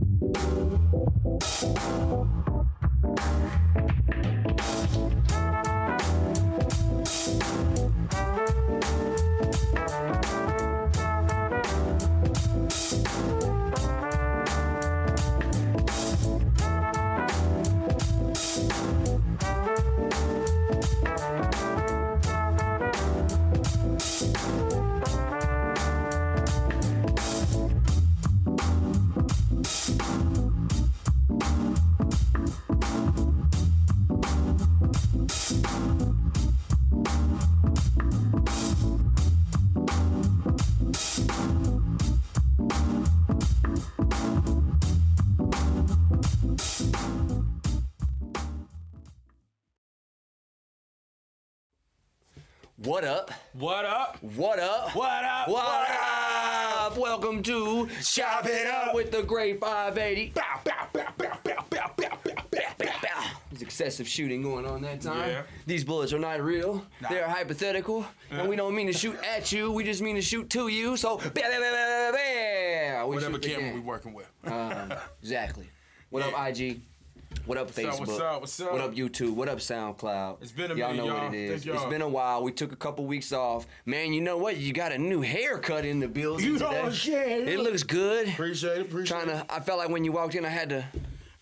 Música What up? What up? What up? What up? What, up? Welcome to Chop It Up. with the Great 580. Bow, bow, bow, bow, bow, bow, bow, bow, bow, bow. There's excessive shooting going on that time. Yeah. These bullets are not real. Nah. They're hypothetical. And we don't mean to shoot at you. We just mean to shoot to you. So, bam, bam, bam, bam, bam. We Whatever shoot camera we working with. Um, exactly. What Yeah. up, IG? What up, up, Facebook? what's up, what's up? What up, YouTube? What up, SoundCloud? It's been a y'all minute, know y'all. what it is. It's been a while. We took a couple weeks off. Man, you know what? You got a new haircut in the building You today. know, shit. It looks good. Appreciate it, appreciate Trying to. I felt like when you walked in, I had to.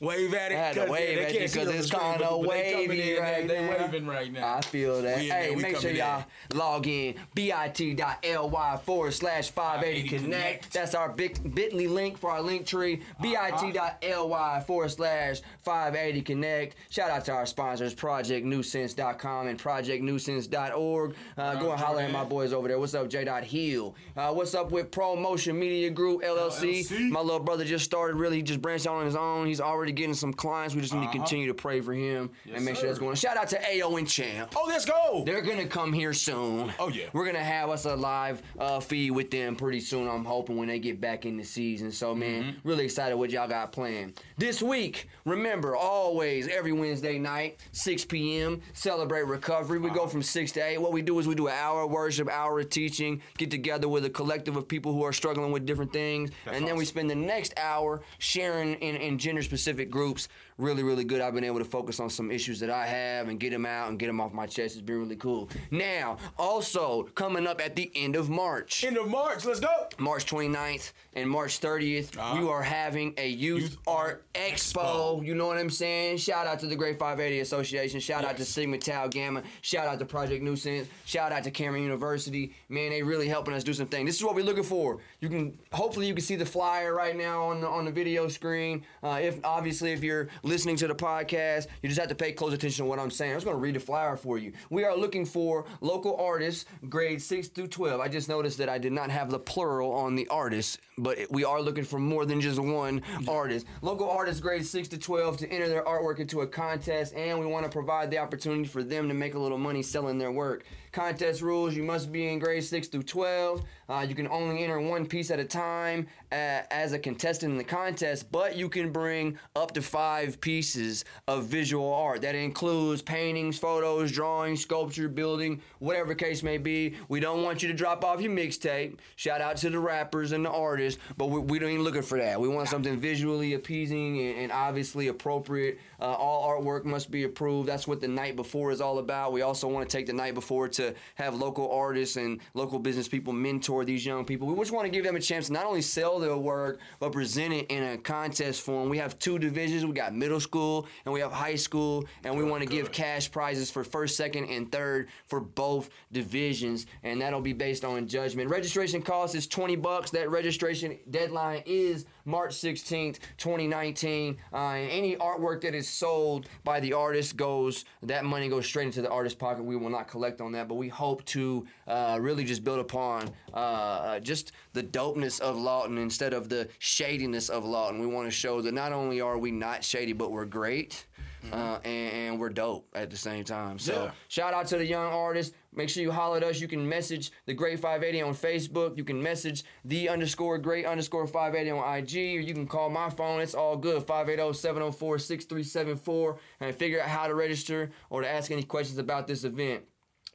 Wave at it. I had to wave they at can't you see 'cause on it's screen, kinda but- but they coming wavy in, right they, now. They waving right now. I feel that. Hey, make sure y'all in. log in bit.ly forward slash 580 connect. That's our bit, bit.ly link for our link tree. bit.ly forward slash 580 connect. Shout out to our sponsors, projectnuisance.com and projectnuisance.org. Uh, go and holler at my boys over there. What's up, J. Hill? Uh, what's up with Promotion Media Group LLC? LLC. My little brother just started really he just branched out on his own. He's already getting some clients. We just need to Uh-huh. continue to pray for him Yes, and make sure that's going. Shout out to AO and Champ. Oh, let's go. They're gonna come here soon. Oh, yeah. We're gonna have us a live uh, feed with them pretty soon. I'm hoping when they get back in the season. So man, Mm-hmm. really excited what y'all got planned this week. Remember, always every Wednesday night, 6 p.m. Celebrate recovery. We go Uh-huh. from six to eight. What we do is we do an hour of worship, hour of teaching. Get together with a collective of people who are struggling with different things, That's and then we spend the next hour sharing in, in gender specific specific groups Really, really good. I've been able to focus on some issues that I have and get them out and get them off my chest. It's been really cool. Now, also coming up at the end of March. End of March. Let's go. March 29th and March 30th, Uh-huh. we are having a Youth, Youth Art Expo. Expo. You know what I'm saying? Shout out to the Great 580 Association. Shout out to Sigma Tau Gamma. Shout out to Project Nuisance. Shout out to Cameron University. Man, they really helping us do some things. This is what we're looking for. You can hopefully you can see the flyer right now on the on the video screen. Uh, if obviously if you're listening to the podcast, you just have to pay close attention to what I'm saying. I'm just gonna read the flyer for you. We are looking for local artists, grades six through twelve. I just noticed that I did not have the plural on the artists, but we are looking for more than just one artist. Local artists, grades six to twelve, to enter their artwork into a contest, and we want to provide the opportunity for them to make a little money selling their work. Contest rules: you must be in grades six through twelve. Uh, you can only enter one piece at a time uh, as a contestant in the contest, but you can bring up to five pieces of visual art. That includes paintings, photos, drawings, sculpture, building, whatever case may be. We don't want you to drop off your mixtape. Shout out to the rappers and the artists, but we, we don't even looking for that. We want something visually appeasing and, and obviously appropriate. Uh, all artwork must be approved. That's what the night before is all about. We also want to take the night before to have local artists and local business people mentor these young people. We just want to give them a chance to not only sell their work, but present it in a contest form. We have two divisions. We got middle school and we have high school, and we want to give cash prizes for first, second, and third for both divisions, and that'll be based on judgment. Registration cost is 20 bucks. That registration deadline is March 16th, 2019. Uh, and any artwork that is sold by the artist goes, that money goes straight into the artist's pocket. We will not collect on that, but we hope to uh, really just build upon uh, uh, just the dopeness of Lawton instead of the shadiness of Lawton. We want to show that not only are we not shady, but we're great. Uh, and, and we're dope at the same time. So Yeah. shout out to the young artists. Make sure you holler at us. You can message the Great 580 on Facebook. You can message the underscore Great underscore 580 on IG, or you can call my phone. It's all good. 580-704-6374 and figure out how to register or to ask any questions about this event.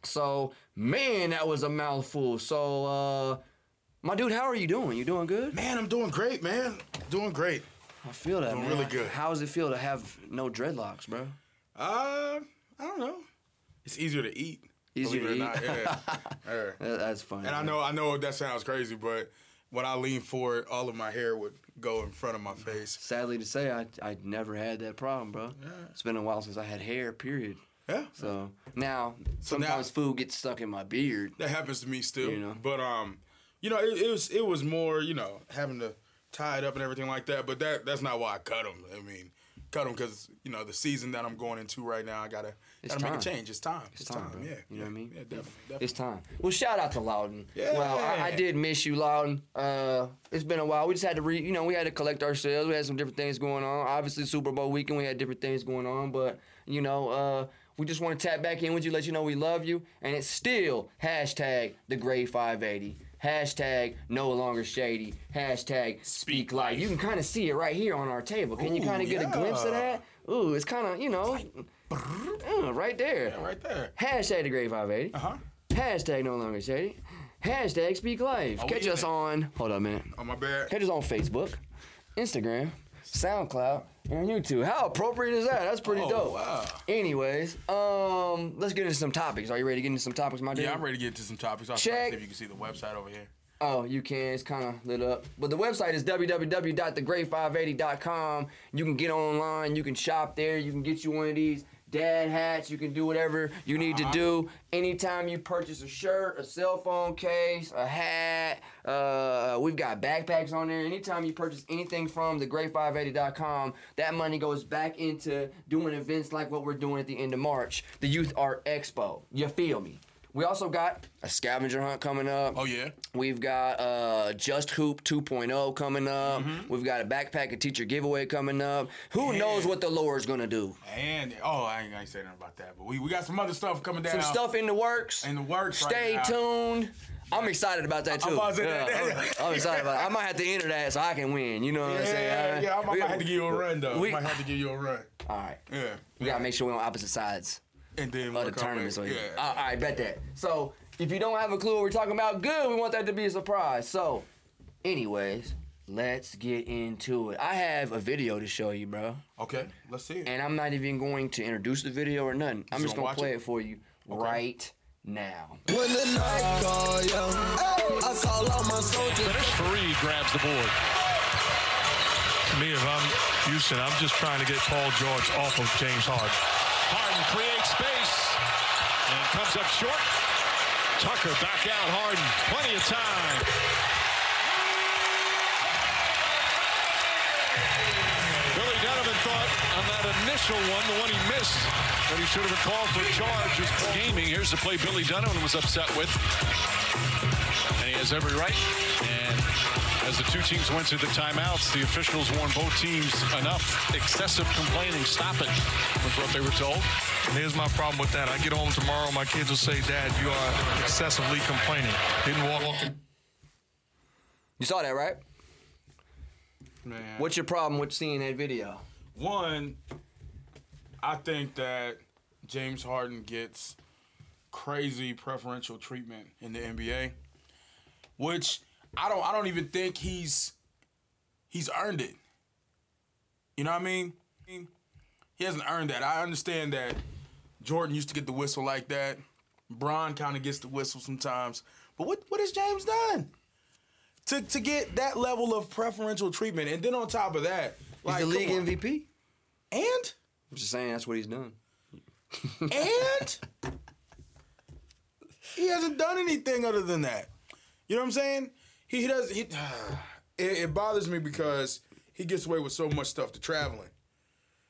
So, man, that was a mouthful. So, uh, my dude, how are you doing? You doing good? Man, I'm doing great, man. Doing great. I feel that, Doing man. really good. How does it feel to have no dreadlocks, bro? Uh, I don't know. It's easier to eat. Easier to eat? not. Yeah. Yeah. That's funny. And I know, I know that sounds crazy, but when I lean forward, all of my hair would go in front of my face. Sadly to say, I I never had that problem, bro. Yeah. It's been a while since I had hair. Period. Yeah, So now So now- sometimes food gets stuck in my beard. that happens to me still. You know. But um, you know, it, it was it was more, you know, having to tie it up and everything like that. But that that's not why I cut them. I mean, cut them because you know the season that I'm going into right now, I gotta It's gotta make a change. It's time. It's, time, time. Yeah. You know what I mean? Yeah, definitely. definitely. It's time. Well, shout out to Lawton. Yeah. Well, I, I did miss you, Lawton. Uh, it's been a while. We just had to re, you know, we had to collect ourselves. We had some different things going on. Obviously, Super Bowl weekend, we had different things going on. But you know, uh, we just want to tap back in with you, let you know we love you, and it's still hashtag the Great 580. Hashtag no longer shady. Hashtag speak life. You can kind of see it right here on our table. Can you kind of get a glimpse of that? Ooh, it's kind of, you know, uh, right there. Yeah, right there. Hashtag the Great 580. Uh huh. Hashtag no longer shady. Hashtag speak life. Oh, Catch yeah. us on, hold on a minute. Oh my bad. Catch us on Facebook, Instagram, SoundCloud, and YouTube. How appropriate is that? That's pretty Oh, dope. wow. Anyways, um, let's get into some topics. Are you ready to get into some topics, my dude? Yeah, I'm ready to get to some topics. I'll Check. try to see if you can see the website over here. Oh, you can. It's kind of lit up. But the website is www.thegreat580.com. You can get online. You can shop there. You can get you one of these dad hats. You can do whatever you need to do. Anytime you purchase a shirt, a cell phone case, a hat, uh, we've got backpacks on there. Anytime you purchase anything from thegreat580.com, that money goes back into doing events like what we're doing at the end of March, the Youth Art Expo. You feel me? We also got a scavenger hunt coming up. Oh yeah. We've got uh, Just Hoop 2.0 coming up. Mm-hmm. We've got a backpack and teacher giveaway coming up. Who knows what the Lord's gonna do? And oh, I ain't gonna say nothing about that, but we, we got some other stuff coming down. Some stuff in the works. in the works. Stay right now. tuned. I'm excited about that too. I'm about to say Yeah, that. I'm, I'm excited about it. I might have to enter that so I can win. You know what I'm saying? Yeah, yeah. I might We- have to give you a run though. we- We might have to give you a run. All right. Yeah. We gotta make sure we're on opposite sides And then of we'll the come tournament. Yeah. yeah. All right, bet that. So if you don't have a clue what we're talking about, good. We want that to be a surprise. So, anyways, let's get into it. I have a video to show you, bro. Okay, let's see it. and I'm not even going to introduce the video or nothing. I'm You just gonna gonna play it? it for you right now. When the night call, yeah, I call all my soldiers. finish. Faried grabs the board. To me, if I'm Houston, I'm just trying to get Paul George off of James Harden. Harden creates space and comes up short. Tucker back out. Harden, plenty of time. Billy Donovan thought on that initial one, the one he missed, that he should have been called for a charge. Gaming. Here's the play Billy Donovan was upset with. And he has every right. And as the two teams went to the timeouts, the officials warned both teams enough. Excessive complaining. Stop it, was what they were told. And here's my problem with that. I get home tomorrow, my kids will say, Dad, you are excessively complaining. Didn't walk. You saw that, right? Man. What's your problem with seeing that video? One, I think that James Harden gets crazy preferential treatment in the NBA, which I don't. I don't even think he's he's earned it. You know what I mean? He hasn't earned that. I understand that Jordan used to get the whistle like that. Bron kind of gets the whistle sometimes. But what what has James done? To, to get that level of preferential treatment, and then on top of that, He's like the league on. MVP. and I'm just saying that's what he's done. and he hasn't done anything other than that. You know what I'm saying? He, he does. He, it, it bothers me because he gets away with so much stuff. The traveling,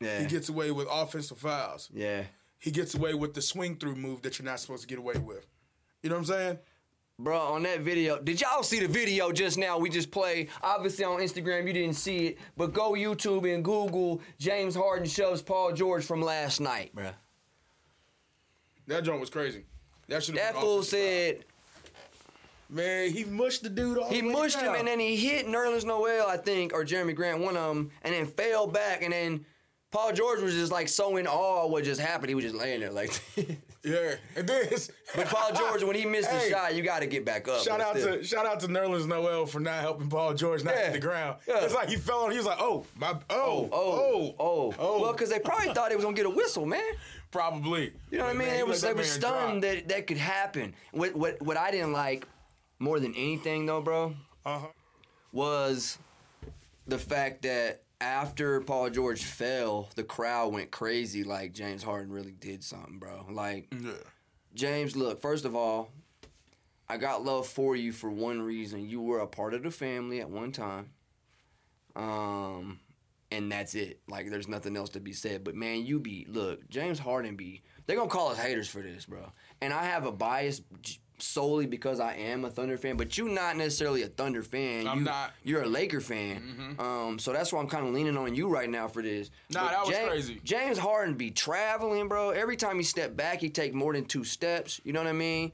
Yeah. he gets away with offensive fouls. yeah. He gets away with the swing through move that you're not supposed to get away with. You know what I'm saying? Bro, on that video, did y'all see the video just now? We just played. Obviously on Instagram, you didn't see it, but go YouTube and Google James Harden shoves Paul George from last night, bro. That joint was crazy. That should That fool said "Man, he mushed the dude all He mushed him and then he hit Nerlens Noel, I think, or Jerami Grant, one of them, and then fell back and then Paul George was just like so in awe of what just happened. He was just laying there like. Yeah, and then it's- but Paul George, when he missed the shot, you got to get back up. Shout out still. to shout out to Nerlens Noel for not helping Paul George not Yeah. hit the ground. Yeah. It's like he fell on. He was like, "Oh, my, oh, Oh, oh, oh, oh. Well, because they probably thought he was gonna get a whistle, man. probably." You know what I mean? Man, It was they were stunned drop. that that could happen. What what what I didn't like more than anything though, bro, Uh-huh. was the fact that after Paul George fell, the crowd went crazy. Like James Harden really did something, bro. Like Yeah. James, look, first of all, I got love for you for one reason. You were a part of the family at one time. Um and that's it. Like there's nothing else to be said. But man, you be look, James Harden be they're gonna call us haters for this, bro. And I have a bias solely because I am a Thunder fan, but you're not necessarily a Thunder fan. I'm You- not. You're a Laker fan. Um, so that's why I'm kind of leaning on you right now for this. Nah, But that was James, crazy. James Harden be traveling, bro. Every time he step back, he take more than two steps. You know what I mean?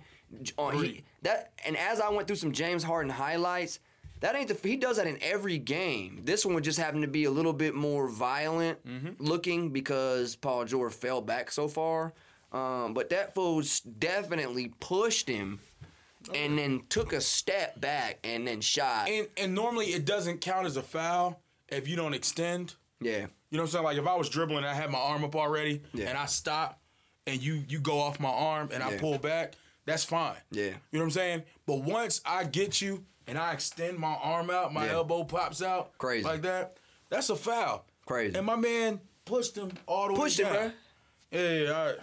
He, that and as I went through some James Harden highlights, that ain't the he does that in every game. This one would just happened to be a little bit more violent Mm-hmm. looking because Paul George fell back so far. Um, but that fool definitely pushed him and then took a step back and then shot. And and normally it doesn't count as a foul if you don't extend. yeah. You know what I'm saying? Like if I was dribbling, and I had my arm up already, Yeah. and I stop, and you you go off my arm, and I pull back. That's fine. Yeah. You know what I'm saying? But once I get you and I extend my arm out, my Yeah. elbow pops out, Crazy. like that. That's a foul. Crazy. And my man pushed him all the Pushed way him, down. bro. Yeah, yeah, all right.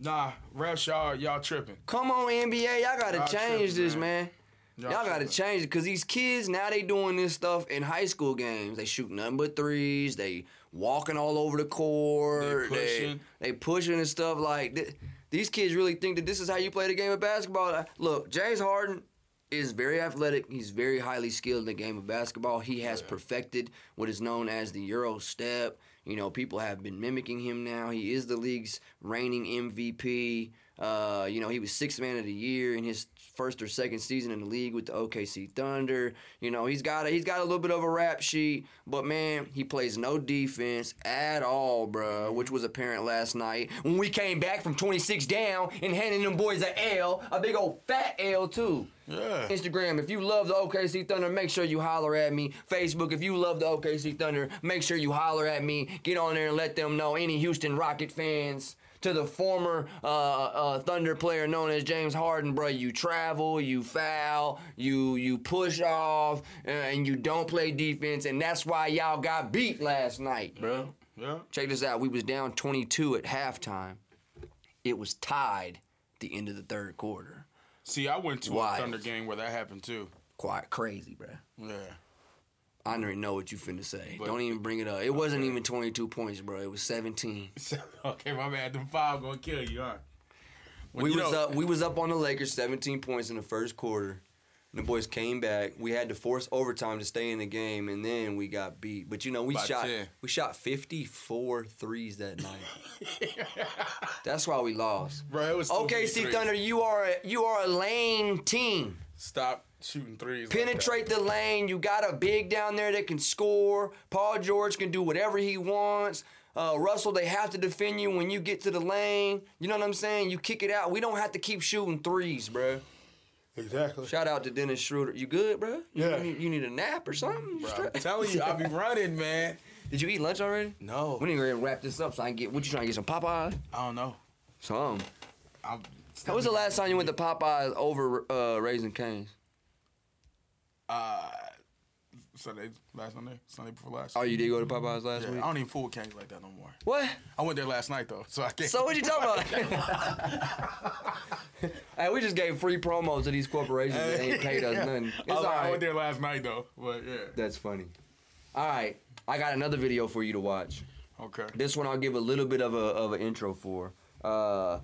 Nah, refs, y'all, y'all tripping. Come on, NBA, y'all gotta Y'all change tripping, this, man. man. Y'all Y'all, gotta change it, cause these kids now they doing this stuff in high school games. They shoot nothing but threes. They walking all over the court. They pushing. They, they pushing and stuff like th- these kids really think that this is how you play the game of basketball. Uh, Look, James Harden is very athletic. He's very highly skilled in the game of basketball. He has perfected what is known as the Euro step. You know, people have been mimicking him now. He is the league's reigning MVP. Uh, you know, he was sixth man of the year in his first or second season in the league with the OKC Thunder. You know, he's got a, he's got a little bit of a rap sheet, but man, he plays no defense at all, bruh, which was apparent last night when we came back from 26 down and handing them boys a L, a big old fat L too. Yeah. Instagram, if you love the OKC Thunder, make sure you holler at me. Facebook, if you love the OKC Thunder, make sure you holler at me. Get on there and let them know. Any Houston Rocket fans, to the former uh, uh, Thunder player known as James Harden, bro, you travel, you foul, you you push off, uh, and you don't play defense, and that's why y'all got beat last night, bro. Yeah. Check this out. We was down 22 at halftime. It was tied at the end of the third quarter. See, I went to Wild. a Thunder game where that happened too. Quite crazy, bro. Yeah. I don't even know what you finna say. But- Don't even bring it up. It wasn't even 22 points, bro. It was 17. okay, my man, them five gonna kill you, huh? When We you was know- up. We was up on the Lakers, 17 points in the first quarter. The boys came back. We had to force overtime to stay in the game, and then we got beat. But you know, we By shot 10. we shot 54 threes that night. That's why we lost. Bro, it was OKC. Thunder, you are a, you are a lane team. Stop shooting threes. like. Penetrate the lane. You got a big down there that can score. Paul George can do whatever he wants. Uh, Russell, they have to defend you when you get to the lane. You know what I'm saying? You kick it out. We don't have to keep shooting threes, bro. Exactly. Shout out to Dennis Schroeder. You good, bro? You, Yeah. You need, you need a nap or something? Bro, I'm telling you, I be running, man. Did you eat lunch already? No. We need to go ahead and wrap this up so I can get. What you trying to get some Popeyes? I don't know. Some. I'm, When was the last time you went to Popeyes over uh, Raising Canes? Uh, Sunday, last Sunday, Sunday before last. Oh, you did go to Popeyes last yeah, week? I don't even fool canes like that no more. What? I went there last night though, so I can't. So what you talking about? hey, we just gave free promos to these corporations that ain't paid us nothing. It's I, was I went there last night though, but yeah. That's funny. All right, I got another video for you to watch. Okay. This one I'll give a little bit of a of an intro for. Uh,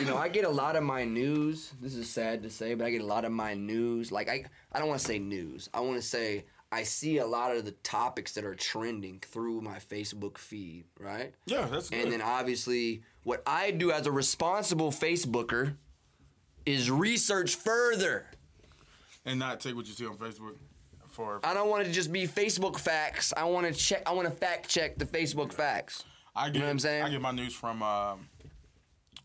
you know, I get a lot of my news. This is sad to say, but I get a lot of my news. Like I, I don't want to say news. I want to say I see a lot of the topics that are trending through my Facebook feed, right? Yeah, that's good. And then obviously, what I do as a responsible Facebooker is research further. and not take what you see on Facebook. for. I don't want it to just be Facebook facts. I want to check. I want to fact check the Facebook facts. I get, know what I'm saying? I get my news from. Um,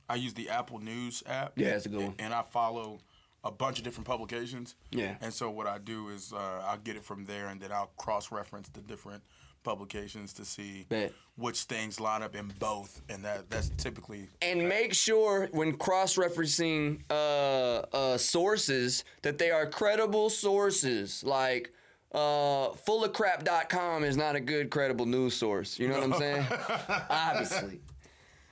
I use the Apple News app. Yeah, it's a good one. And I follow a bunch of different publications. Yeah. And so what I do is uh, I'll get it from there, and then I'll cross-reference the different publications to see Bet. which things line up in both, and that that's typically. And make sure when cross-referencing uh, uh, sources that they are credible sources. Like uh, fullofcrap.com is not a good credible news source. You know what I'm saying? Obviously.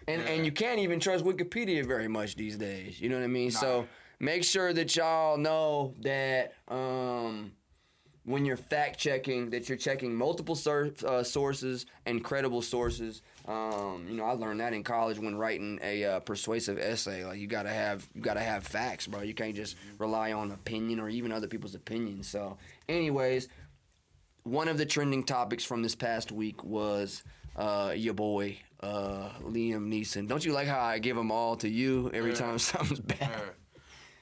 And and you can't even trust Wikipedia very much these days. You know what I mean? So make sure that y'all know that um, when you're fact checking, that you're checking multiple sur- uh, sources and credible sources. Um, you know, I learned that in college when writing a uh, persuasive essay. Like you gotta have you gotta have facts, bro. You can't just rely on opinion or even other people's opinions. So, anyways, one of the trending topics from this past week was uh, your boy uh, Liam Neeson. Don't you like how I give them all to you every time something's bad?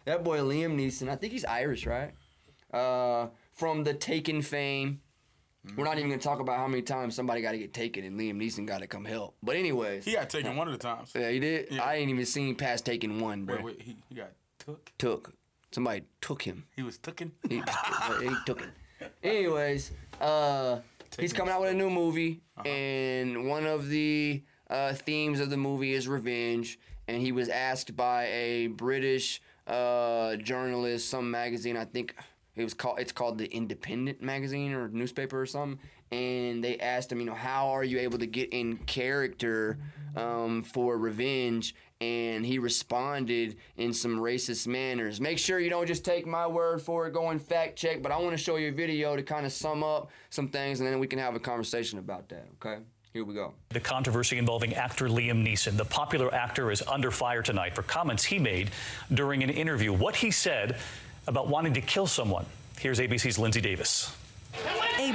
That boy Liam Neeson, I think he's Irish, right? Uh, from the Taken fame. We're not even gonna talk about how many times somebody got to get taken and Liam Neeson got to come help. But anyways, He got taken one of the times. yeah, he did. Yeah. I ain't even seen past Taken one, bro. Wait, wait, he, he got took. Took somebody took him. He was tooken. He, he took it. Anyways, uh, he's coming out with a new movie, and one of the uh, themes of the movie is revenge. And he was asked by a British uh, journalist, some magazine, I think it was called. It's called the Independent magazine or newspaper or something. And they asked him, you know, how are you able to get in character um, for revenge? and he responded in some racist manners. Make sure you don't just take my word for it, go and fact check, but I want to show you a video to kind of sum up some things and then we can have a conversation about that, okay? Here we go. The controversy involving actor Liam Neeson. The popular actor is under fire tonight for comments he made during an interview. What he said about wanting to kill someone. Here's ABC's Lindsey Davis. A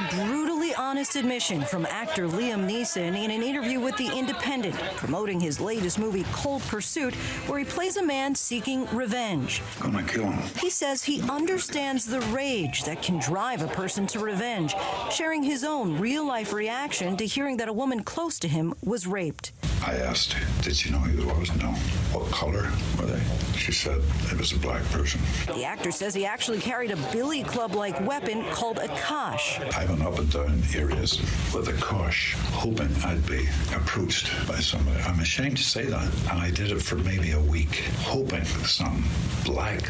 brutally honest admission from actor Liam Neeson in an interview with The Independent, promoting his latest movie, Cold Pursuit, where he plays a man seeking revenge. Gonna kill him. He says he understands the rage that can drive a person to revenge, sharing his own real life reaction to hearing that a woman close to him was raped. I asked, did she know who it was? No. What color were they? She said it was a black person. The actor says he actually carried a billy club like weapon called a cosh. I went up and down areas with a cosh, hoping I'd be approached by somebody. I'm ashamed to say that. And I did it for maybe a week, hoping some black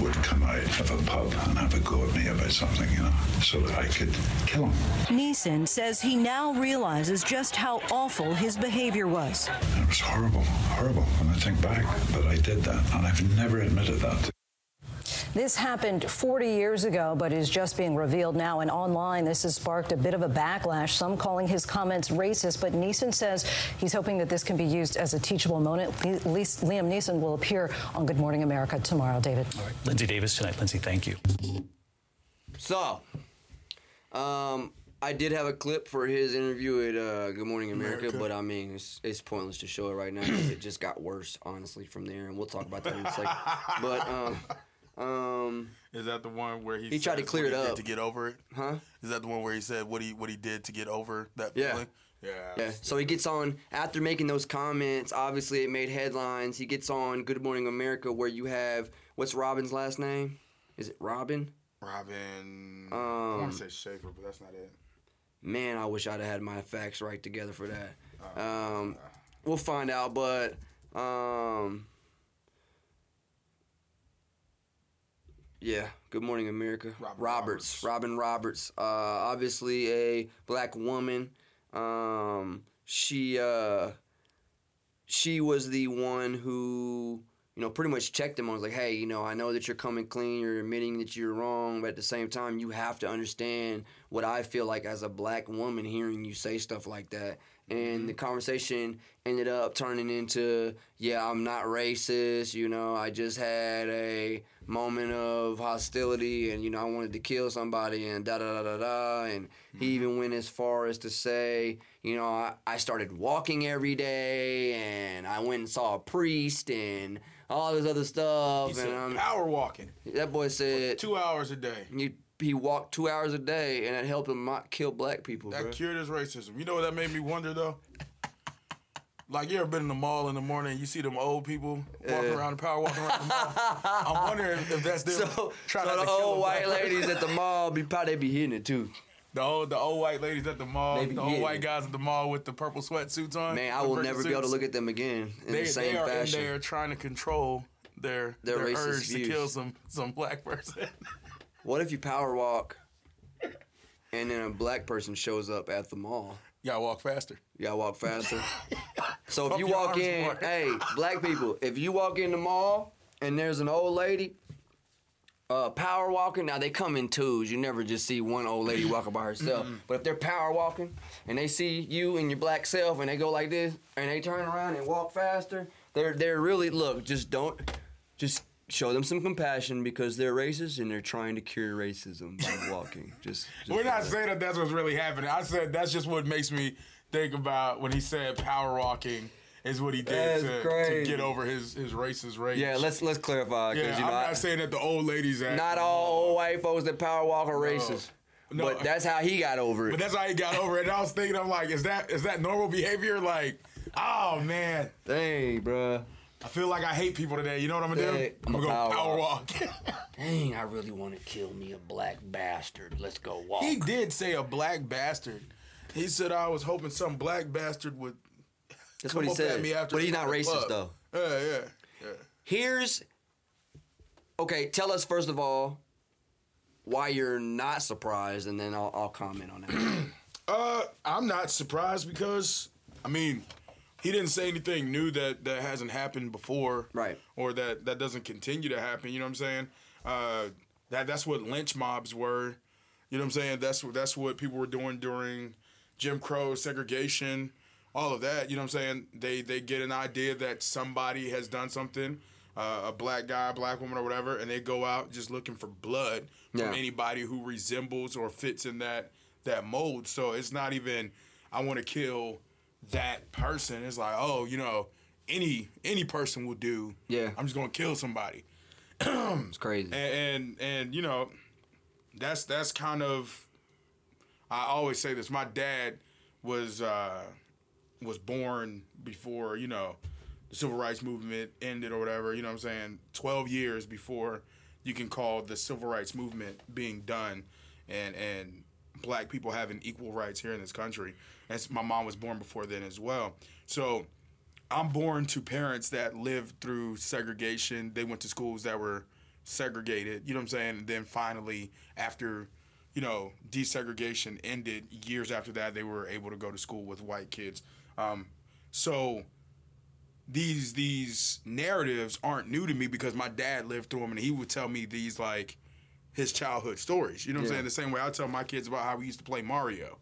would come out of a pub and have a go at me about something, you know, so that I could kill him. Neeson says he now realizes just how awful his behavior was. It was horrible, horrible when I think back. But I did that, and I've never admitted that. This happened 40 years ago, but is just being revealed now. And online, this has sparked a bit of a backlash, some calling his comments racist. But Neeson says he's hoping that this can be used as a teachable moment. At Liam Neeson will appear on Good Morning America tomorrow, David. All right, Lindsey Davis tonight. Lindsey, thank you. So, um, I did have a clip for his interview at uh, Good Morning America, America. but I mean, it's, it's pointless to show it right now 'cause it just got worse, honestly, from there, and we'll talk about that in a second. But, um, um, Is that the one where he He tried to clear it up. to get over it? Huh? Is that the one where he said what he what he did to get over that Yeah. feeling? Yeah. Yeah. So he gets on after making those comments. Obviously, it made headlines. He gets on Good Morning America, where you have what's Robin's last name? Is it Robin? Robin. I Um, want to say Schaefer, but that's not it. Man, I wish I'd have had my facts right together for that. Um, we'll find out, but um, yeah. Good Morning America. Robin Roberts. Roberts. Robin Roberts. Uh, obviously a black woman. Um, she uh, she was the one who you know pretty much checked him. I was like, hey, you know, I know that you're coming clean. You're admitting that you're wrong, but at the same time, you have to understand what I feel like as a black woman hearing you say stuff like that. And the mm-hmm. conversation ended up turning into, yeah, I'm not racist. You know, I just had a moment of hostility and, you know, I wanted to kill somebody and da da da da da. And he mm-hmm. even went as far as to say, you know, I, I started walking every day and I went and saw a priest and all this other stuff. He and said I'm, power walking that boy said, two hours a day. you he walked two hours a day, and it helped him not kill black people. That bro. cured his racism. You know what that made me wonder though? Like you ever been in the mall in the morning, you see them old people walking Yeah. around the power walking around the mall. I'm wondering if that's them so, so trying not the old white ladies at the mall be probably be hitting it too. The old the old white ladies at the mall, They the old white it. guys at the mall with the purple sweatsuits on. Man, I will never be able to look at them again in They, the same fashion. they are fashion. in there trying to control their Their their, urge to kill some some black person. What if you power walk, and then a black person shows up at the mall? you gotta walk faster. You gotta walk faster. so if you walk in, more. hey, black people, if you walk in the mall and there's an old lady uh, power walking, now they come in twos. You never just see one old lady walking by herself. But if they're power walking and they see you and your black self and they go like this and they turn around and walk faster, they're they're really look. Just don't, just show them some compassion because they're racist and they're trying to cure racism by walking. Just, just We're not saying that that's what's really happening. I said that's just what makes me think about when he said power walking is what he did to, to get over his his racist rage. Yeah, let's let's clarify Yeah, you know I'm not saying that the old ladies at Not all old white folks that power walk are racist. No. But that's how he got over it. But that's how he got over it. And I was thinking, I'm like, is that is that normal behavior? Like, oh man, Dang, bruh. I feel like I hate people today. You know what I'm gonna do? Hey, I'm gonna go power power walk. Dang, I really want to kill me a black bastard. Let's go walk. he did say a black bastard. He said I was hoping some black bastard would. That's come what he said. me after But he's not racist club. though. Yeah, yeah, yeah. Here's okay. Tell us first of all why you're not surprised, and then I'll, I'll comment on that. Uh, I'm not surprised because I mean, he didn't say anything new that that hasn't happened before, Right. Or that that doesn't continue to happen. You know what I'm saying? Uh, that that's what lynch mobs were. You know what I'm saying? That's what that's what people were doing during Jim Crow segregation, all of that. You know what I'm saying? They they get an idea that somebody has done something. Uh, a black guy, a black woman, or whatever, and they go out just looking for blood from Yeah. anybody who resembles or fits in that that mold. So it's not even I want to kill that person. It's like, oh, you know, any any person will do. Yeah. I'm just gonna kill somebody. It's crazy. And and, and you know, that's that's kind of I always say this. My dad was uh was born before, you know, the civil rights movement ended or whatever, you know what I'm saying? 12 years before you can call the civil rights movement being done and and black people having equal rights here in this country. And s- my mom was born before then as well. So I'm born to parents that lived through segregation. They went to schools that were segregated, you know what I'm saying? And then finally, after, you know, desegregation ended, years after that, they were able to go to school with white kids. Um, so these these narratives aren't new to me because my dad lived through them and he would tell me these like his childhood stories. You know what Yeah. I'm saying? The same way I tell my kids about how we used to play Mario.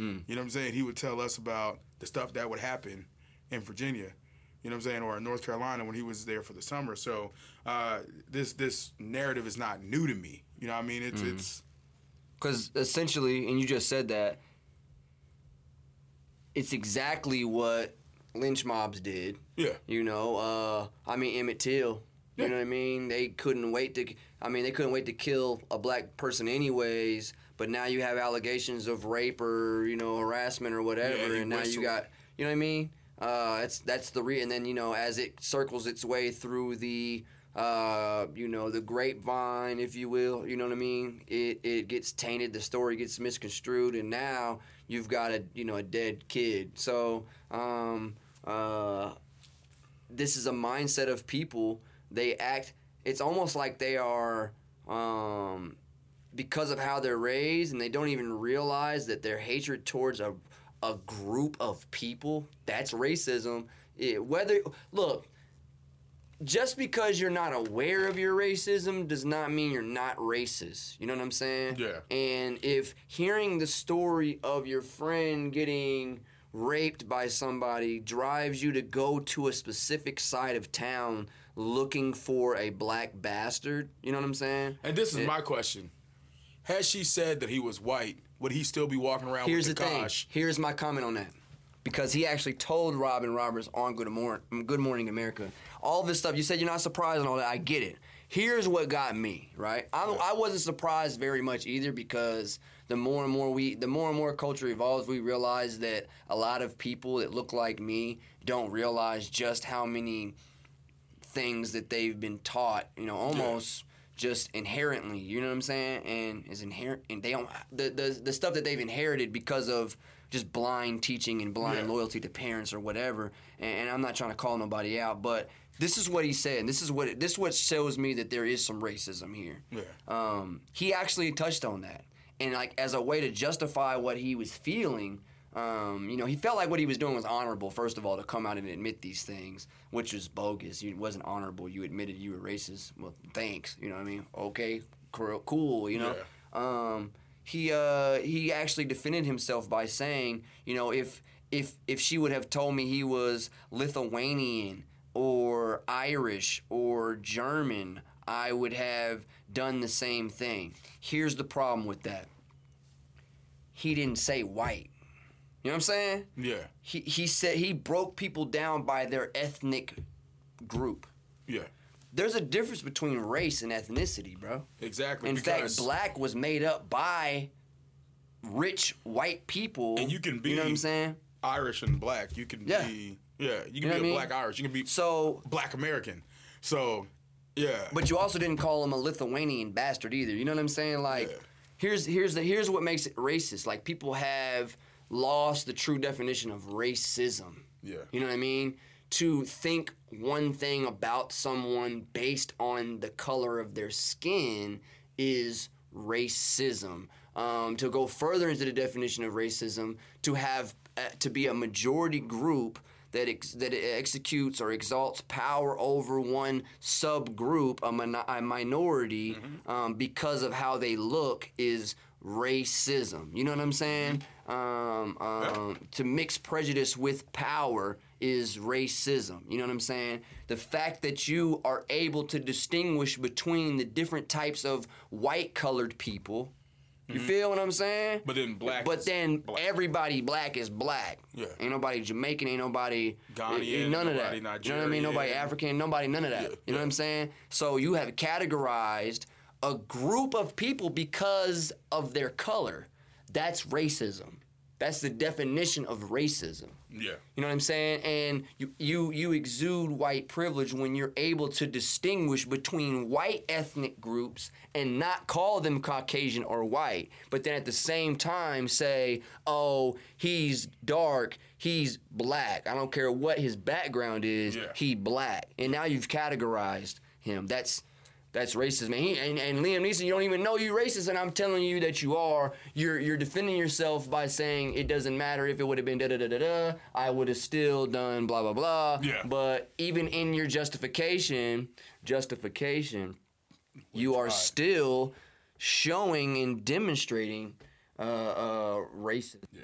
Mm. You know what I'm saying? He would tell us about the stuff that would happen in Virginia. You know what I'm saying? Or in North Carolina when he was there for the summer. So uh, this this narrative is not new to me. You know what I mean? It's Mm. it's Because essentially, and you just said that, it's exactly what lynch mobs did. yeah. You know, uh, I mean Emmett Till. You know what I mean? They couldn't wait to. I mean, they couldn't wait to kill a black person anyways. But now you have allegations of rape or you know harassment or whatever, Yeah, and now you got. You know what I mean? Uh, that's that's the re. And then you know as it circles its way through the. Uh, you know the grapevine, if you will. You know what I mean? It it gets tainted. The story gets misconstrued, and now you've got a you know a dead kid. So um, uh, this is a mindset of people. They act. It's almost like they are um, because of how they're raised, and they don't even realize that their hatred towards a a group of people that's racism. It, whether look, just because you're not aware of your racism does not mean you're not racist. You know what I'm saying? Yeah. And if hearing the story of your friend getting raped by somebody drives you to go to a specific side of town looking for a black bastard, you know what I'm saying? And this is It- my question. Had she said that he was white, would he still be walking around Here's with the the thing. Here's my comment on that. Because he actually told Robin Roberts on Good Morning, Good Morning America all this stuff. You said you're not surprised and all that. I get it. here's what got me right. I, I wasn't surprised very much either because the more and more we, the more and more culture evolves, we realize that a lot of people that look like me don't realize just how many things that they've been taught. You know, almost. Just inherently, you know what I'm saying, and is inherent, and they don't the, the the stuff that they've inherited because of just blind teaching and blind Yeah. loyalty to parents or whatever. And, and I'm not trying to call nobody out, but this is what he said. And this is what this is what shows me that there is some racism here. Yeah. Um, he actually touched on that, and like as a way to justify what he was feeling. Um, you know, he felt like what he was doing was honorable. First of all, to come out and admit these things, which was bogus. It wasn't honorable. You admitted you were racist. Well, thanks. You know what I mean? Okay, cool. cool you know. Um, he uh, he actually defended himself by saying, you know, if if if she would have told me he was Lithuanian or Irish or German, I would have done the same thing. Here's the problem with that. He didn't say white. You know what I'm saying? Yeah. He he said he broke people down by their ethnic group. Yeah. There's a difference between race and ethnicity, bro. Exactly. In fact, black was made up by rich white people. And you can be You know what I'm saying? Irish and black. You can Yeah. be yeah. You can know be a mean? black Irish. You can be So black American. So yeah. But you also didn't call him a Lithuanian bastard either. You know what I'm saying? Like, Yeah. here's here's the here's what makes it racist. Like people have lost the true definition of racism. Yeah. You know what I mean? To think one thing about someone based on the color of their skin is racism. Um, to go further into the definition of racism, to have uh, to be a majority group that ex- that executes or exalts power over one subgroup, a, a minority, um, because of how they look is racism. You know what I'm saying? Um, um, To mix prejudice with power is racism. You know what I'm saying? The fact that you are able to distinguish between the different types of white colored people. You feel what I'm saying? But then black But then black. everybody black is black. Yeah. Ain't nobody Jamaican. Ain't nobody Ghanaian, None of that. You know what I mean? Nobody African. Nobody. None of that. Yeah, You know what I'm saying? So you have categorized a group of people because of their color. That's racism. That's the definition of racism. Yeah. You know what I'm saying? And you, you you exude white privilege when you're able to distinguish between white ethnic groups and not call them Caucasian or white, but then at the same time say, "Oh, he's dark, he's black. I don't care what his background is, Yeah. he black." And now you've categorized him. That's that's racism. And, he, and, and Liam Neeson, you don't even know you racist, and I'm telling you that you are. You're you're defending yourself by saying it doesn't matter if it would have been da da da da da. I would have still done blah blah blah. Yeah. But even in your justification, justification, you are still showing and demonstrating uh, uh, racism. Yeah.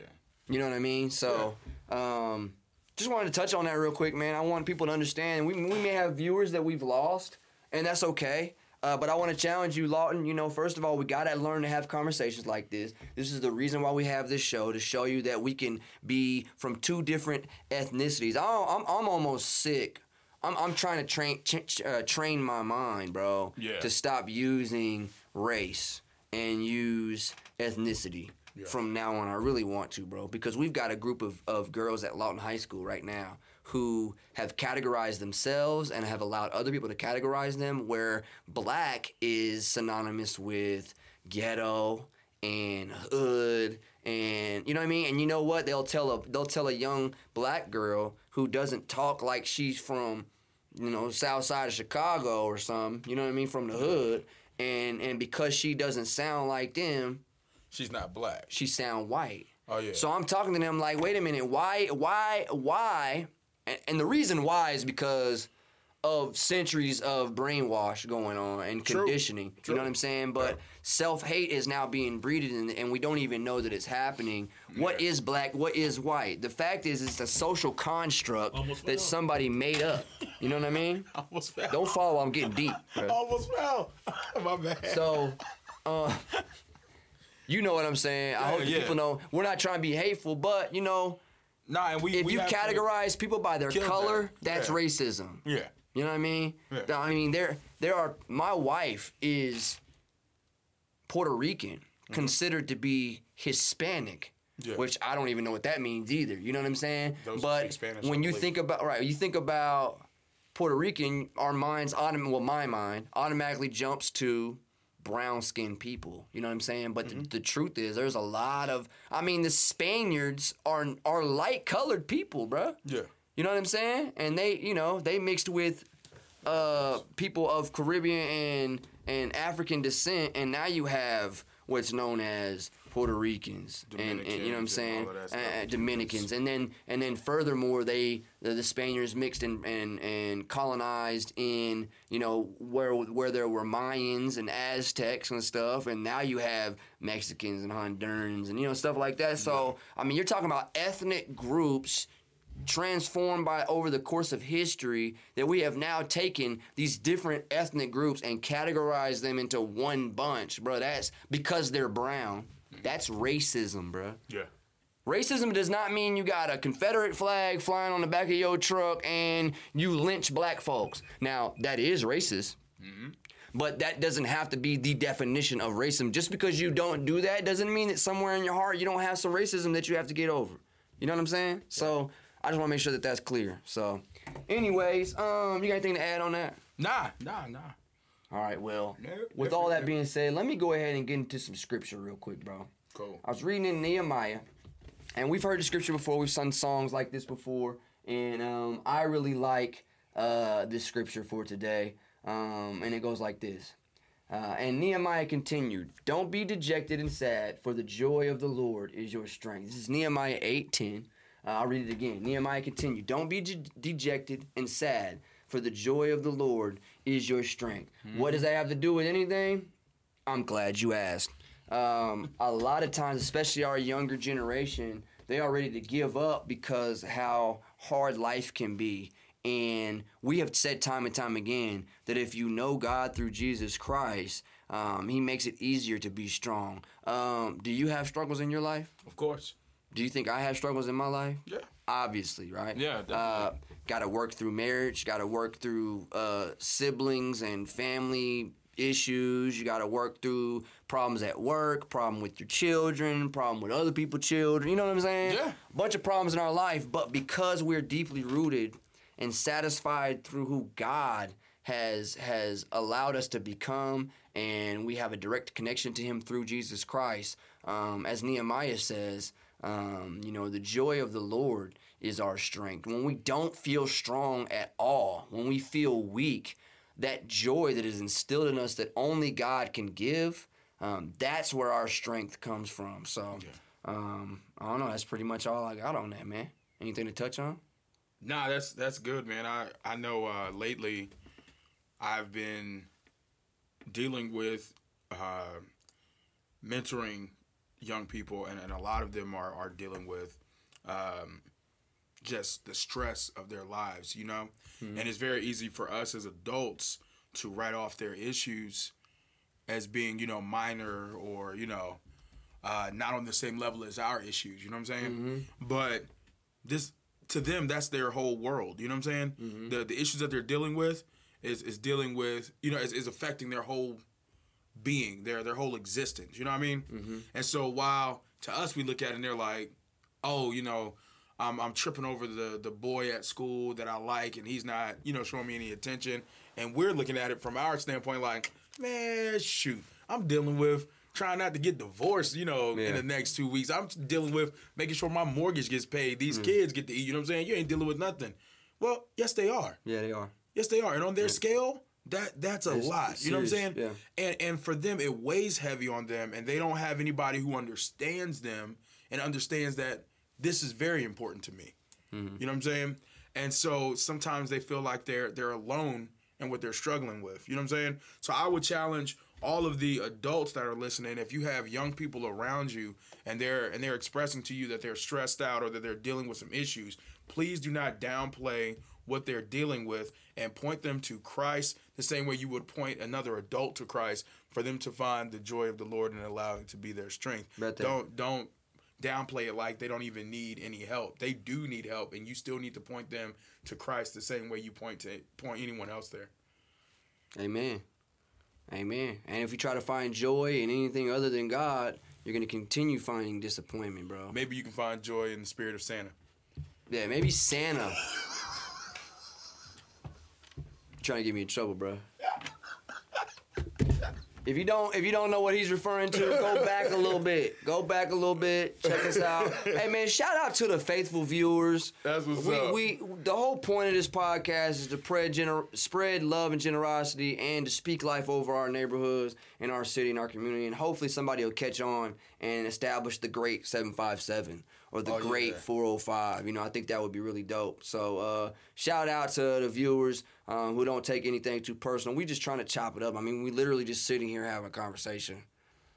You know what I mean? So, um, just wanted to touch on that real quick, man. I want people to understand. We, we may have viewers that we've lost, and that's okay. Uh, but I want to challenge you, Lawton. You know, first of all, we gotta learn to have conversations like this. This is the reason why we have this show to show you that we can be from two different ethnicities. I, I'm, I'm almost sick. I'm, I'm trying to train ch- uh, train my mind, bro, Yeah. to stop using race and use ethnicity from now on. I really want to, bro, because we've got a group of, of girls at Lawton High School right now who have categorized themselves and have allowed other people to categorize them where black is synonymous with ghetto and hood and you know what I mean and you know what they'll tell a they'll tell a young black girl who doesn't talk like she's from you know south side of Chicago or something you know what I mean from the hood and and because she doesn't sound like them She's not black. she sound white. Oh, yeah. So I'm talking to them like, wait a minute, why, why, why? And, and the reason why is because of centuries of brainwash going on and True. conditioning. You know what I'm saying? But self hate is now being breeded, and, and we don't even know that it's happening. What is black? What is white? The fact is, it's a social construct Almost that fell. somebody made up. You know what I mean? Almost fell. Don't follow. I'm getting deep. bro. Almost fell. My bad. So, uh, you know what I'm saying. I hope yeah. people know we're not trying to be hateful, but you know, nah, and we if we you categorize people by their color, that. that's Yeah. racism. yeah. You know what I mean? Yeah. I mean, there there are. My wife is Puerto Rican, considered to be Hispanic. Mm-hmm. Yeah. Which I don't even know what that means either. You know what I'm saying? Those but when you think about right, you think about Puerto Rican, our minds autom- well, my mind automatically jumps to brown skinned people. You know what I'm saying? But Mm-hmm. the, the truth is, there's a lot of. I mean, the Spaniards are are light colored people, bruh. Yeah. You know what I'm saying? And they, you know, they mixed with uh, people of Caribbean and and African descent, and now you have what's known as Puerto Ricans and, and you know what I'm and saying, that Uh, uh, Dominicans, and then and then furthermore, they the, the Spaniards mixed and, and and colonized in you know where where there were Mayans and Aztecs and stuff, and now you have Mexicans and Hondurans and you know stuff like that. So I mean, you're talking about ethnic groups transformed by over the course of history that we have now taken these different ethnic groups and categorized them into one bunch, bro. That's because they're brown. That's racism, bro. Yeah. Racism does not mean you got a Confederate flag flying on the back of your truck and you lynch black folks. Now, that is racist. But that doesn't have to be the definition of racism. Just because you don't do that doesn't mean that somewhere in your heart you don't have some racism that you have to get over. You know what I'm saying? So I just want to make sure that that's clear. So, anyways, um, you got anything to add on that? Nah, nah, nah. All right. Well, Nope, with nope, all that nope. being said, let me go ahead and get into some scripture real quick, bro. Cool. I was reading in Nehemiah, and we've heard the scripture before. We've sung songs like this before, and um, I really like uh, this scripture for today. Um, and it goes like this. Uh, and Nehemiah continued, Don't be dejected and sad, for the joy of the Lord is your strength. This is Nehemiah 8.10. Uh, I'll read it again. Nehemiah continued, Don't be de- dejected and sad, for the joy of the Lord is your strength. What does that have to do with anything? I'm glad you asked. Um, a lot of times, especially our younger generation, they are ready to give up because how hard life can be. And we have said time and time again that if you know God through Jesus Christ, um, He makes it easier to be strong. Um, do you have struggles in your life? Of course. Do you think I have struggles in my life? Yeah. Obviously, right? Yeah, definitely. Uh, got to work through marriage. Got to work through uh, siblings and family issues. You got to work through problems at work, problem with your children, problem with other people's children. You know what I'm saying? Yeah. Bunch of problems in our life, but because we're deeply rooted and satisfied through who God has has allowed us to become, and we have a direct connection to Him through Jesus Christ. Um, as Nehemiah says, um, you know, the joy of the Lord is our strength. When we don't feel strong at all, when we feel weak, that joy that is instilled in us that only God can give, um, that's where our strength comes from. So, um, I don't know. That's pretty much all I got on that, man. Anything to touch on? Nah, that's that's good, man. I I know uh, lately I've been dealing with uh, mentoring young people, and, and a lot of them are are dealing with um, just the stress of their lives, you know. And it's very easy for us as adults to write off their issues as being, you know, minor or you know, uh, not on the same level as our issues. You know what I'm saying? But this to them that's their whole world you know what i'm saying the the issues that they're dealing with is is dealing with you know is, is affecting their whole being their their whole existence you know what i mean? Mm-hmm. And so while to us we look at it and they're like oh you know I'm, I'm tripping over the the boy at school that I like and he's not you know showing me any attention. And we're looking at it from our standpoint like man shoot I'm dealing with trying not to get divorced you know in the next two weeks. I'm dealing with making sure my mortgage gets paid these mm. kids get to eat you know what I'm saying? You ain't dealing with nothing. Well yes they are. Yeah, they are. Yes, they are, and on their scale, that that's a It's- lot. it's You know what I'm saying? serious, And and for them, it weighs heavy on them, and they don't have anybody who understands them and understands that this is very important to me. Mm-hmm. You know what I'm saying? And so sometimes they feel like they're they're alone in what they're struggling with. You know what I'm saying? So I would challenge all of the adults that are listening if you have young people around you and they're and they're expressing to you that they're stressed out or that they're dealing with some issues please do not downplay what they're dealing with and point them to Christ the same way you would point another adult to Christ for them to find the joy of the Lord and allow it to be their strength Right don't don't downplay it like they don't even need any help. They do need help, and you still need to point them to Christ the same way you point to point anyone else there. Amen. Amen. And if you try to find joy in anything other than God, you're gonna continue finding disappointment, bro. Maybe you can find joy in the spirit of Santa. Yeah, maybe Santa. Trying to get me in trouble, bro. If you don't, if you don't know what he's referring to, go back a little bit. Go back a little bit. Check us out. hey man, shout out to the faithful viewers. That's what's we, up. We the whole point of this podcast is to spread gener- spread love and generosity and to speak life over our neighborhoods and our city and our community. And hopefully somebody will catch on and establish the great seven five seven or the Oh, yeah. great 405. You know, I think that would be really dope. So, uh, shout out to the viewers um, who don't take anything too personal. We just trying to chop it up. I mean, we literally just sitting here having a conversation.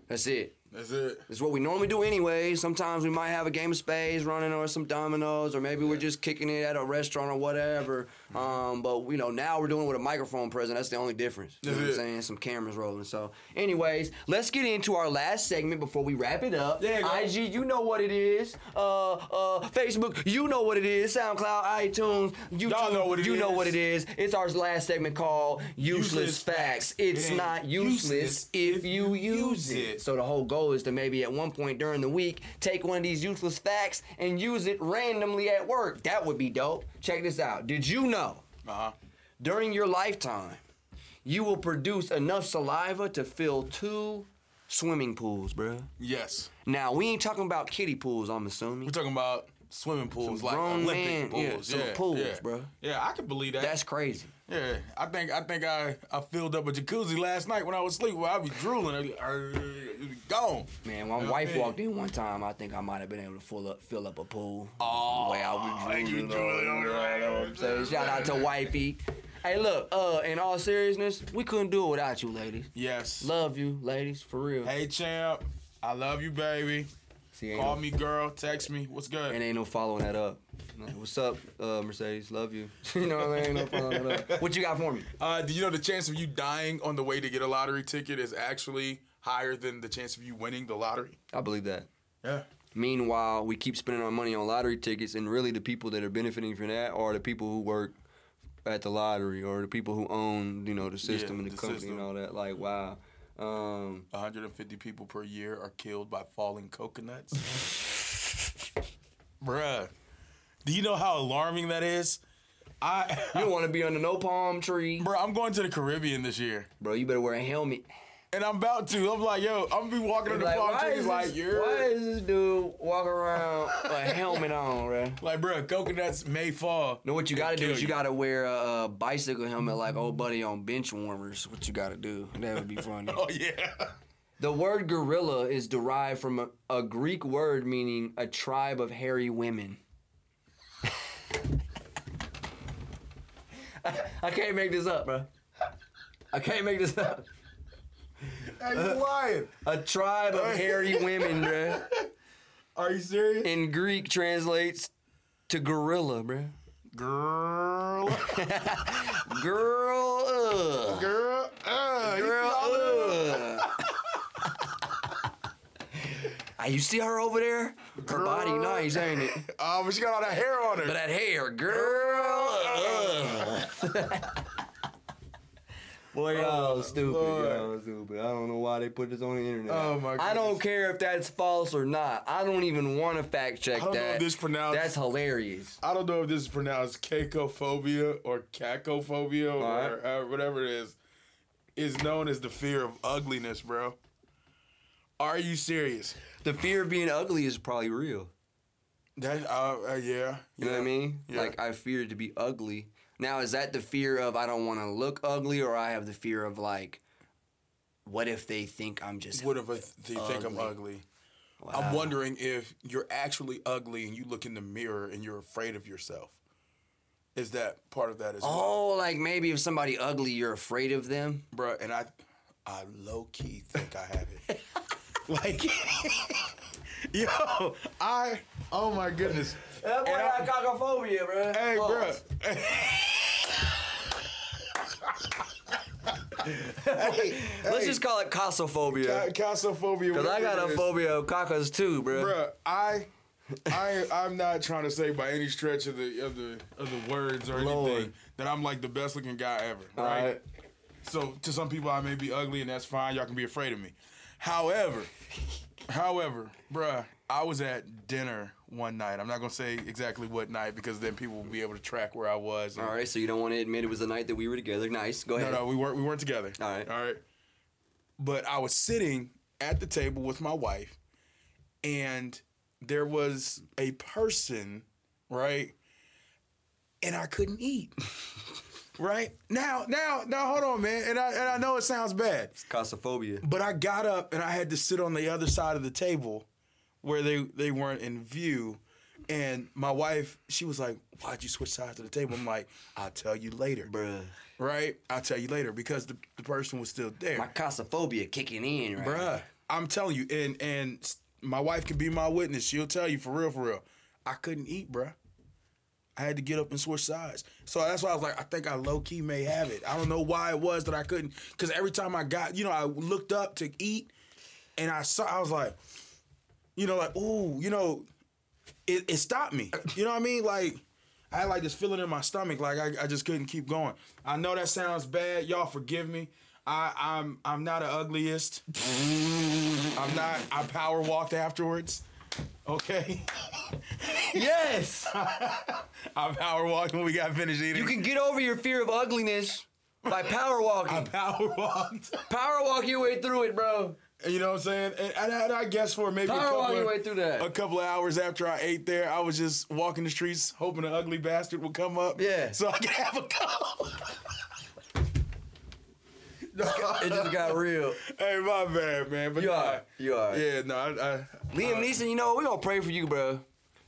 That's it. That's it. It's what we normally do anyway. Sometimes we might have a game of spades running or some dominoes, or maybe we're just kicking it at a restaurant or whatever. Um, but you know, now we're doing it with a microphone present. That's the only difference. You know what I'm saying? Some cameras rolling. So, anyways, let's get into our last segment before we wrap it up. Yeah, go. IG, you know what it is. Uh, uh, Facebook, you know what it is. SoundCloud, iTunes, YouTube, Y'all know what it you know what it is. It's our last segment called Useless, Useless Facts. It's It not useless, useless if you use it. it. So the whole goal is to maybe at one point during the week take one of these useless facts and use it randomly at work. That would be dope. Check this out. Did you know Uh huh. during your lifetime you will produce enough saliva to fill two swimming pools, bruh? Yes. Now we ain't talking about kiddie pools, I'm assuming. We're talking about swimming pools, Some like grown Olympic man- pools. yeah, yeah, pools, yeah. bro. Yeah, I can believe that. That's crazy. Yeah, I think I think I, I filled up a jacuzzi last night when I was asleep. Where I'd be drooling, I'd be, "Arr, it'd be gone. Man, my Yeah, wife walked in one time. I think I might have been able to fill up, fill up a pool. Oh, the way I was you, drooling drooling on on it, it. know what I'm saying? Shout out to wifey. Hey, look. Uh, in all seriousness, we couldn't do it without you, ladies. Yes. Love you, ladies, for real. Hey champ, I love you, baby. See, Call no, me, girl. Text me. What's good? And ain't no following that up. What's up, uh, Mercedes? Love you. you know what I mean? Ain't no following that up. What you got for me? Uh, do you know the chance of you dying on the way to get a lottery ticket is actually higher than the chance of you winning the lottery? I believe that. Yeah. Meanwhile, we keep spending our money on lottery tickets, and really the people that are benefiting from that are the people who work at the lottery or the people who own, you know, the system Yeah, and the, the company system. and all that. Like, wow. Um, 150 people per year are killed by falling coconuts. Bruh, do you know how alarming that is? I, you don't want to be under no palm tree, bro, I'm going to the Caribbean this year, bro. You better wear a helmet. And I'm about to. I'm like, yo, I'm gonna be walking under Like, palm trees like this, you're why is this dude walking around with a helmet on, bro? like, bro, coconuts may fall. know what you gotta do is you you. gotta wear a, a bicycle helmet like old buddy on bench warmers. What you gotta do? That would be funny. Oh yeah. The word gorilla is derived from a, a Greek word meaning a tribe of hairy women. I, I can't make this up, bro. I can't make this up. Hey, you lying? A tribe of hairy women, bro. Are you serious? In Greek translates to gorilla, bro. Girl, Girl, ugh. girl, uh, Girl, uh, all that? Uh. Ah, you see her over there? Her body nice, ain't it? Oh, but she got all that hair on her. But that hair, girl. Uh. ugh. Boy, y'all stupid. Lord. Y'all stupid. I don't know why they put this on the internet. Oh, my I don't care if that's false or not. I don't even want to fact check I don't know that. if this pronounced- That's hilarious. I don't know if this is pronounced cacophobia or cacophobia or uh, whatever it is. Is known as the fear of ugliness, bro. Are you serious? The fear of being ugly is probably real. That uh, uh yeah. You know what I mean? Yeah. Like I fear to be ugly. Now is that the fear of I don't want to look ugly, or I have the fear of like, what if they think I'm just What if they think I'm Ugly. ugly? I'm wondering if you're actually ugly and you look in the mirror and you're afraid of yourself. Is that part of that as well, Oh, like maybe if somebody ugly, you're afraid of them. bro? And I, I low key think I have it. like, yo, I, oh my goodness. That boy got cockrophobia, bro. Hey, bro. hey, Let's just call it cassophobia. cassophobia. Cause I got a it is. phobia of cacas too, bro. Bruh, I, I, I'm not trying to say by any stretch of the of the of the words or Lord. anything that I'm like the best looking guy ever, All right? right. So to some people, I may be ugly, and that's fine. Y'all can be afraid of me. However, however, bruh, I was at dinner one night. I'm not gonna say exactly what night because then people will be able to track where I was. All right, so you don't want to admit it was the night that we were together. Nice. Go ahead. no, no, we weren't. We weren't together. All right. All right. But I was sitting at the table with my wife, and there was a person, right, and I couldn't eat. right now, now, now, hold on, man. And I and I know it sounds bad, Cassophobia. but I got up and I had to sit on the other side of the table, where they they weren't in view. And my wife, she was like, "Why'd you switch sides of the table?" I'm like, "I'll tell you later." Bruh. right? I'll tell you later because the, the person was still there. My cassophobia kicking in, right? Bruh, I'm telling you, and and my wife can be my witness. She'll tell you for real, for real. I couldn't eat, bruh. I had to get up and switch sides. So that's why I was like, I think I low key may have it. I don't know why it was that I couldn't, because every time I got, you know, I looked up to eat, and I saw, I was like, you know, like, ooh, you know, it, it stopped me. You know what I mean? Like, I had like this feeling in my stomach, like I, I just couldn't keep going. I know that sounds bad. Y'all forgive me. I, I'm I'm not an ugliest. I'm not. I power walked afterwards. Okay. Yes. I power walked when we got finished eating. you can get over your fear of ugliness by power walking. I power walked. power walk your way through it, bro. You know what I'm saying? And, and I, guess for maybe a couple, your way through that. a couple of hours after I ate there, I was just walking the streets hoping an ugly bastard would come up. Yeah. So I could have a cup. It just got real. hey, my bad, man. But You nah. are. You are. Yeah, no, I, I, Liam Neeson, you know, we're gonna pray for you, bro.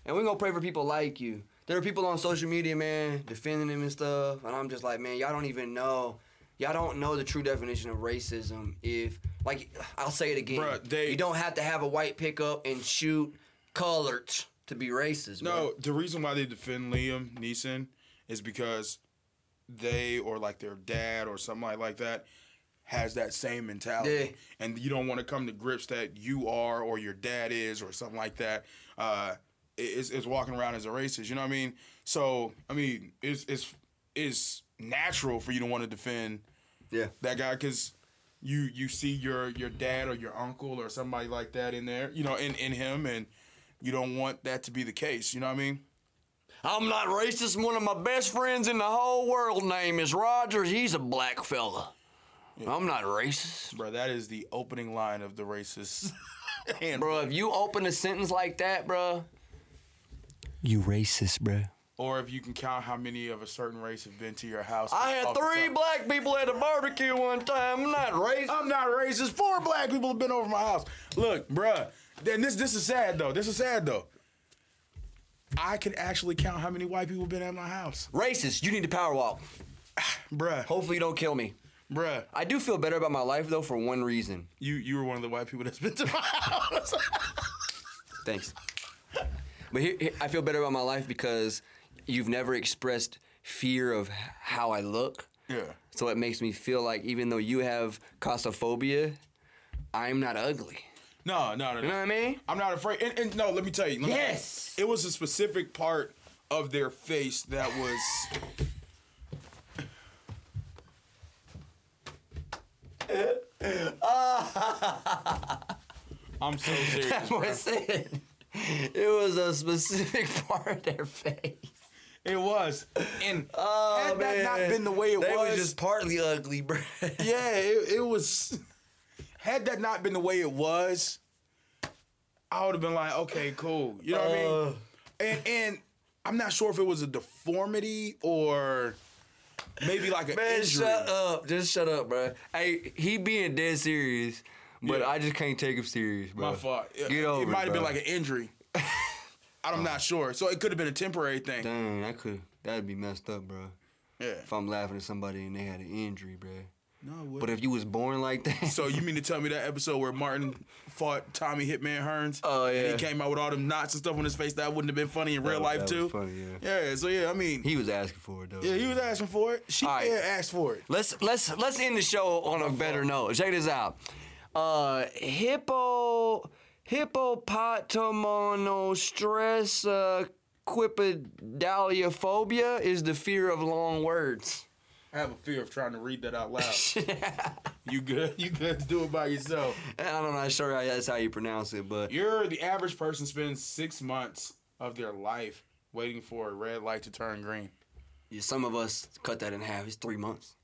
And we're gonna pray for people like you. There are people on social media, man, defending him and stuff. And I'm just like, man, y'all don't even know. Y'all don't know the true definition of racism. If, like, I'll say it again. Bruh, they- you don't have to have a white pickup and shoot colored to be racist. No, the reason why they defend Liam Neeson is because they or like their dad or somebody like that has that same mentality, Yeah. and you don't want to come to grips that you are or your dad is or something like that. Uh, is is walking around as a racist. You know what I mean? So I mean, it's it's it's natural for you to want to defend Yeah. that guy because you you see your your dad or your uncle or somebody like that in there, you know, in in him, and you don't want that to be the case. You know what I mean? I'm not racist. One of my best friends in the whole world name is Rogers. He's a black fella. I'm not racist. Bro, that is the opening line of the racist. and Bro, if you open a sentence like that, bro, you racist, bro. Or if you can count how many of a certain race have been to your house. I had three black people at a barbecue one time. I'm not racist. I'm not racist. Four black people have been over my house. Look, bruh. Then this this is sad though. This is sad though. I can actually count how many white people have been at my house. Racist. You need to power walk. Bruh. Hopefully you don't kill me. Bruh. I do feel better about my life though for one reason. You you were one of the white people that's been to my house. Thanks. But here, here- I feel better about my life because you've never expressed fear of how I look. yeah. So it makes me feel like even though you have claustrophobia, I'm not ugly. No, no, no, no. You know what I mean? I'm not afraid. And, and no, let me tell you. let me. Yes. It was a specific part of their face that was. I'm so serious. That's what I bro. said. It was a specific part of their face. It was. And Oh, had that not been the way it they was, was just partly ugly, bro. yeah, it, it was. Had that not been the way it was, I would have been like, okay, cool. You know what I mean? Oh. And and I'm not sure if it was a deformity or maybe like an Man, injury. shut up. Just shut up, bro. Hey, he being dead serious, but Yeah. I just can't take him serious, bro. My fault. Get over it might have been like an injury. I'm not sure. So it could have been a temporary thing. Dang, that could that'd be messed up, bro. Yeah. If I'm laughing at somebody and they had an injury, bro. No, it. But if you was born like that, So you mean to tell me that episode where Martin fought Tommy Hitman Hearns? Oh, And yeah. he came out with all them knots and stuff on his face that wouldn't have been funny in real That- life that too. funny, yeah. Yeah. So yeah, I mean, he was asking for it though. yeah, he was asking for it. She right. asked for it. Let's let's let's end the show on a better note. Check this out. Uh, hippo hippopotamonostress quipidaliophobia is the fear of long words. I have a fear of trying to read that out loud. you good? You good to do it by yourself? I'm not sure how that's how you pronounce it, but You're the average person spends six months of their life waiting for a red light to turn green. yeah, some of us cut that in half. It's three months.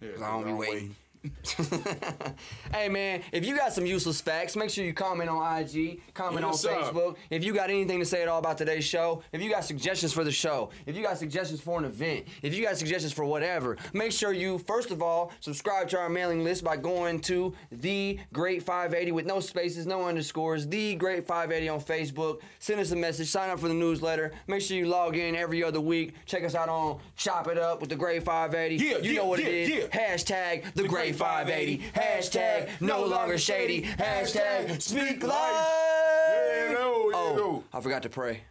Yeah, I don't be waiting. hey man, if you got some useless facts, make sure you comment on IG, comment on up. Facebook. If you got anything to say at all about today's show, if you got suggestions for the show, if you got suggestions for an event, if you got suggestions for whatever, make sure you first of all subscribe to our mailing list by going to the Great 580 with no spaces, no underscores, the Great 580 on Facebook. Send us a message, sign up for the newsletter. Make sure you log in every other week. Check us out on Chop It Up with the Great 580. Yeah, you yeah, know what it yeah, is. yeah. Hashtag the, Great 580. Hashtag no longer shady. Hashtag speak life. Yeah. Oh, I forgot to pray.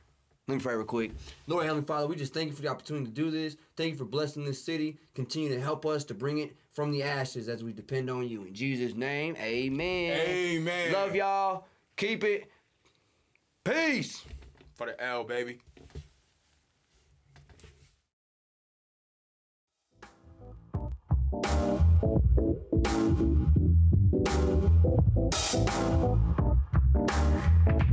Let me pray real quick. Lord Heavenly Father, we just thank you for the opportunity to do this. Thank you for blessing this city. Continue to help us to bring it from the ashes as we depend on you. In Jesus' name, amen. Amen. Love y'all. Keep it. Peace. For the L, baby. Thank you.